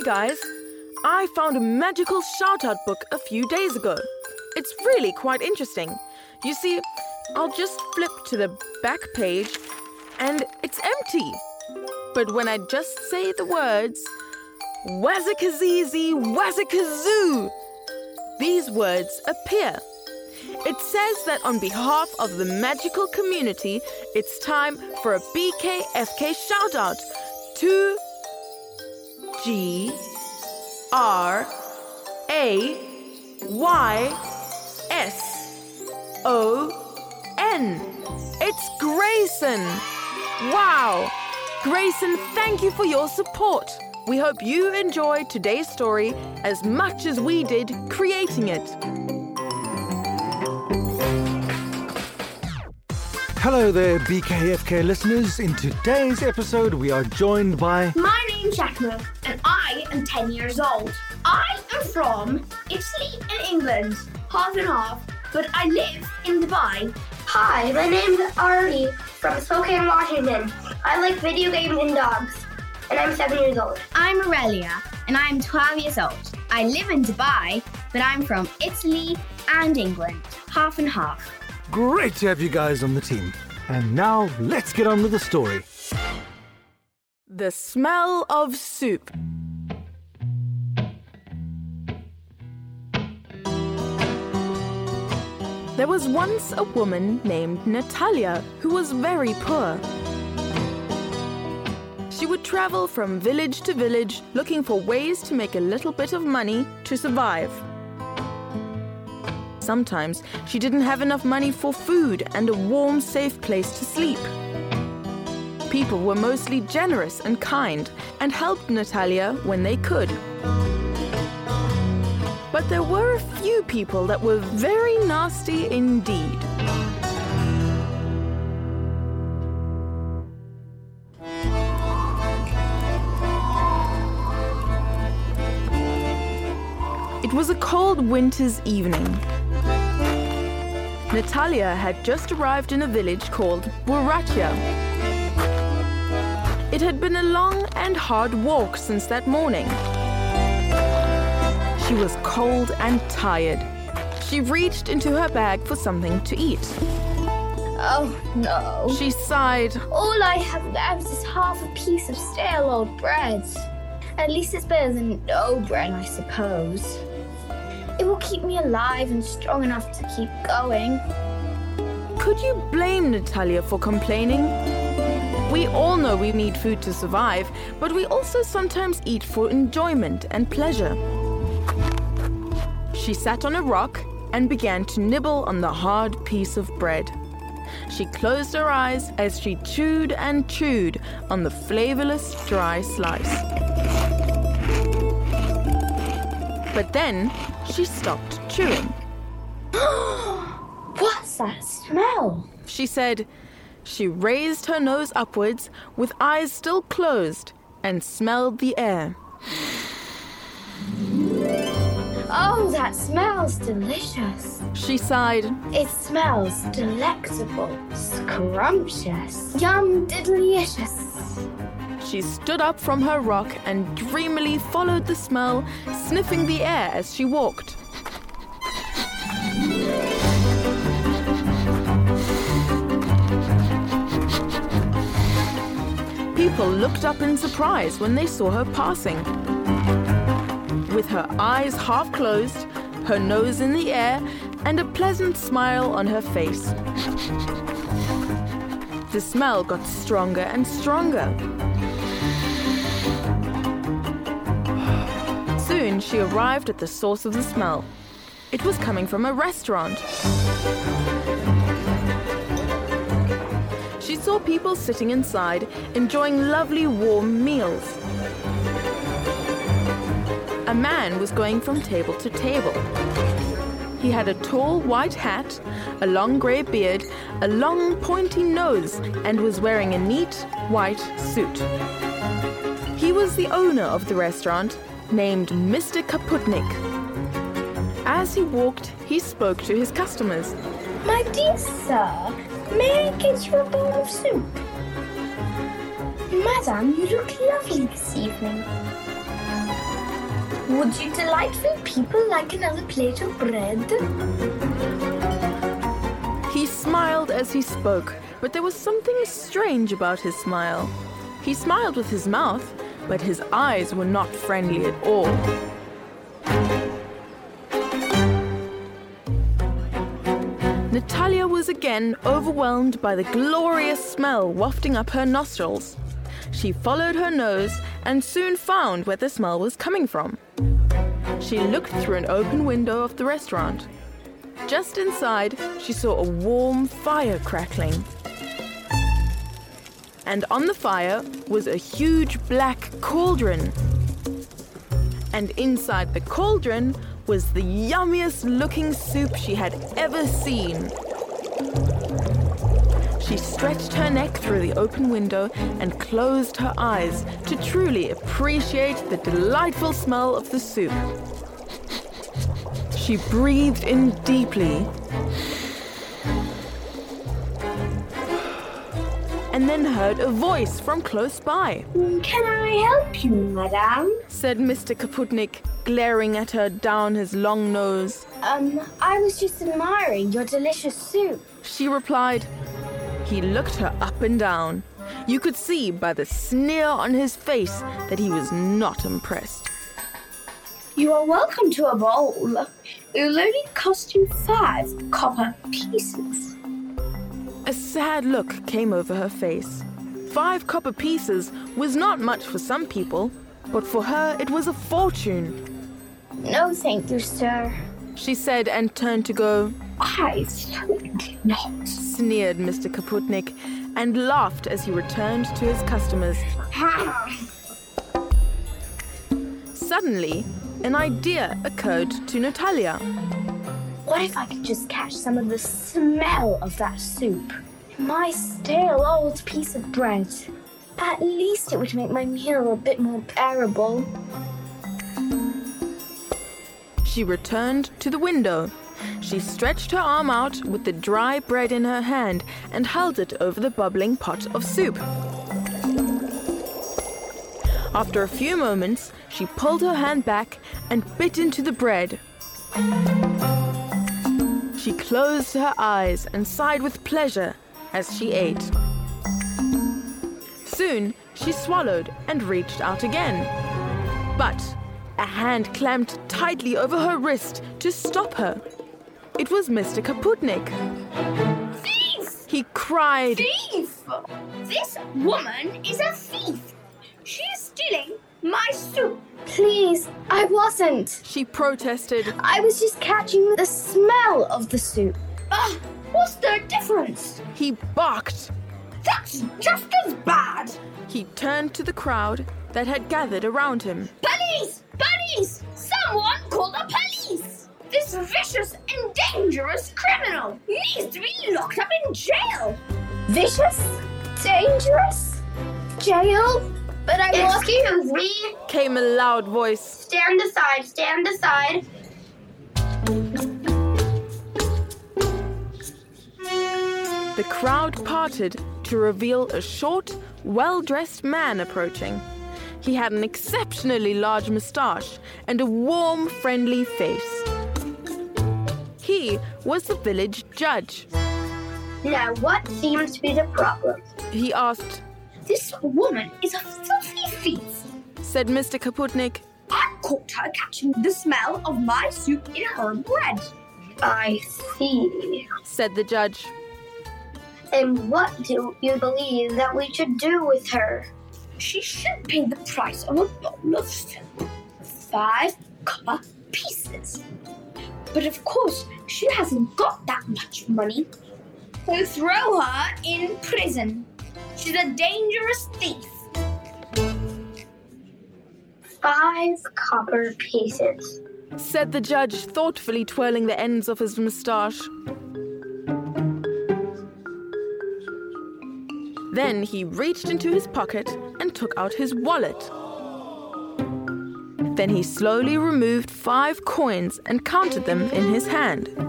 Hi guys! I found a magical shout out book a few days ago. It's really quite interesting. You see, I'll just flip to the back page and it's empty. But when I just say the words Wazakazizi Wazakazoo, these words appear. It says that on behalf of the magical community, it's time for a BKFK shout out to G R A Y S O N. It's Grayson. Wow. Grayson, thank you for your support. We hope you enjoyed today's story as much as we did creating it. Hello there, BKFK listeners. In today's episode, we are joined by. My name's Shakma, and I am 10 years old. I am from Italy and England, half and half, but I live in Dubai. Hi, my name's Ari from Spokane, Washington. I like video games and dogs, and I'm 7 years old. I'm Aurelia and I'm 12 years old. I live in Dubai, but I'm from Italy and England, half and half. Great to have you guys on the team. And now, let's get on with the story. The smell of soup. There was once a woman named Natalia who was very poor. She would travel from village to village looking for ways to make a little bit of money to survive. Sometimes she didn't have enough money for food and a warm, safe place to sleep. People were mostly generous and kind and helped Natalia when they could. But there were a few people that were very nasty indeed. It was a cold winter's evening. Natalia had just arrived in a village called Buratia. It had been a long and hard walk since that morning. She was cold and tired. She reached into her bag for something to eat. Oh no. She sighed. All I have left is half a piece of stale old bread. At least it's better than no bread, I suppose. It will keep me alive and strong enough to keep going. Could you blame Natalia for complaining? We all know we need food to survive, but we also sometimes eat for enjoyment and pleasure. She sat on a rock and began to nibble on the hard piece of bread. She closed her eyes as she chewed and chewed on the flavorless dry slice. But then she stopped chewing. What's that smell? She said, she raised her nose upwards with eyes still closed and smelled the air. Oh, that smells delicious. She sighed. It smells delectable, scrumptious, yum delicious. She stood up from her rock and dreamily followed the smell, sniffing the air as she walked. People looked up in surprise when they saw her passing. With her eyes half closed, her nose in the air, and a pleasant smile on her face. The smell got stronger and stronger. Soon she arrived at the source of the smell. It was coming from a restaurant. She saw people sitting inside, enjoying lovely warm meals. Man was going from table to table. He had a tall white hat, a long grey beard, a long pointy nose, and was wearing a neat white suit. He was the owner of the restaurant, named Mr. Kaputnik. As he walked, he spoke to his customers. My dear sir, may I get you a bowl of soup? Madam, you look lovely this evening. Would you delightful people like another plate of bread? He smiled as he spoke, but there was something strange about his smile. He smiled with his mouth, but his eyes were not friendly at all. Natalia was again overwhelmed by the glorious smell wafting up her nostrils. She followed her nose and soon found where the smell was coming from. She looked through an open window of the restaurant. Just inside, she saw a warm fire crackling. And on the fire was a huge black cauldron. And inside the cauldron was the yummiest looking soup she had ever seen. She stretched her neck through the open window and closed her eyes to truly appreciate the delightful smell of the soup. She breathed in deeply and then heard a voice from close by. Can I help you, madame? said Mr. Kaputnik, glaring at her down his long nose. Um, I was just admiring your delicious soup. She replied. He looked her up and down. You could see by the sneer on his face that he was not impressed. You are welcome to a bowl. It will only cost you five copper pieces. A sad look came over her face. Five copper pieces was not much for some people, but for her it was a fortune. No, thank you, sir. She said and turned to go. I think not. Sneered Mr. Kaputnik and laughed as he returned to his customers. Suddenly, an idea occurred to Natalia. What if I could just catch some of the smell of that soup? My stale old piece of bread. At least it would make my meal a bit more bearable. She returned to the window. She stretched her arm out with the dry bread in her hand and held it over the bubbling pot of soup. After a few moments, she pulled her hand back and bit into the bread. She closed her eyes and sighed with pleasure as she ate. Soon she swallowed and reached out again. But a hand clamped tightly over her wrist to stop her. It was Mr. Kaputnik. Thief! He cried. Thief! This woman is a thief. She is stealing my soup. Please, I wasn't. She protested. I was just catching the smell of the soup. Ugh, what's the difference? He barked. That's just as bad. He turned to the crowd that had gathered around him. Police! Police! Someone call the police! This vicious and dangerous criminal needs to be locked up in jail. Vicious? Dangerous? Jail? But I was. Excuse me. Came a loud voice. Stand aside. Stand aside. The crowd parted to reveal a short, well dressed man approaching. He had an exceptionally large moustache and a warm, friendly face. He was the village judge. Now, what seems to be the problem? He asked, This woman is a filthy thief. said Mr. Kaputnik. I caught her catching the smell of my soup in her bread. I see. said the judge. And what do you believe that we should do with her? She should pay the price of a bowl of soup. Five copper pieces. But of course, she hasn't got that much money. So throw her in prison. She's a dangerous thief. five copper pieces. said the judge, thoughtfully twirling the ends of his moustache. Then he reached into his pocket and took out his wallet. Then he slowly removed five coins and counted them in his hand.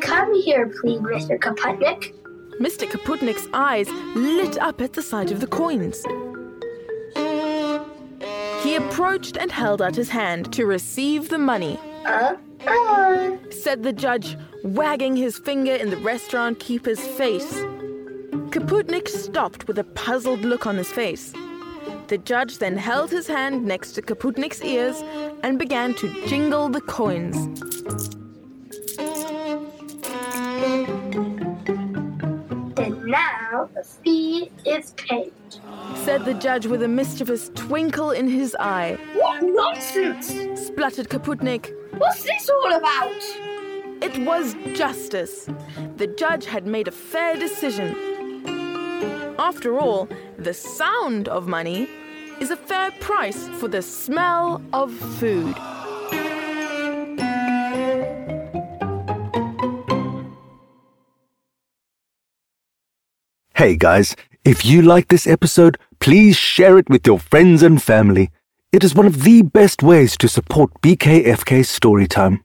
Come here, please, Mr. Kaputnik. Mr. Kaputnik's eyes lit up at the sight of the coins. He approached and held out his hand to receive the money, Uh, uh. said the judge, wagging his finger in the restaurant keeper's face. Kaputnik stopped with a puzzled look on his face. The judge then held his hand next to Kaputnik's ears and began to jingle the coins. And now the fee is paid. Said the judge with a mischievous twinkle in his eye. What nonsense! Spluttered Kaputnik. What's this all about? It was justice. The judge had made a fair decision. After all, the sound of money is a fair price for the smell of food. Hey guys, if you like this episode, please share it with your friends and family. It is one of the best ways to support BKFK Storytime.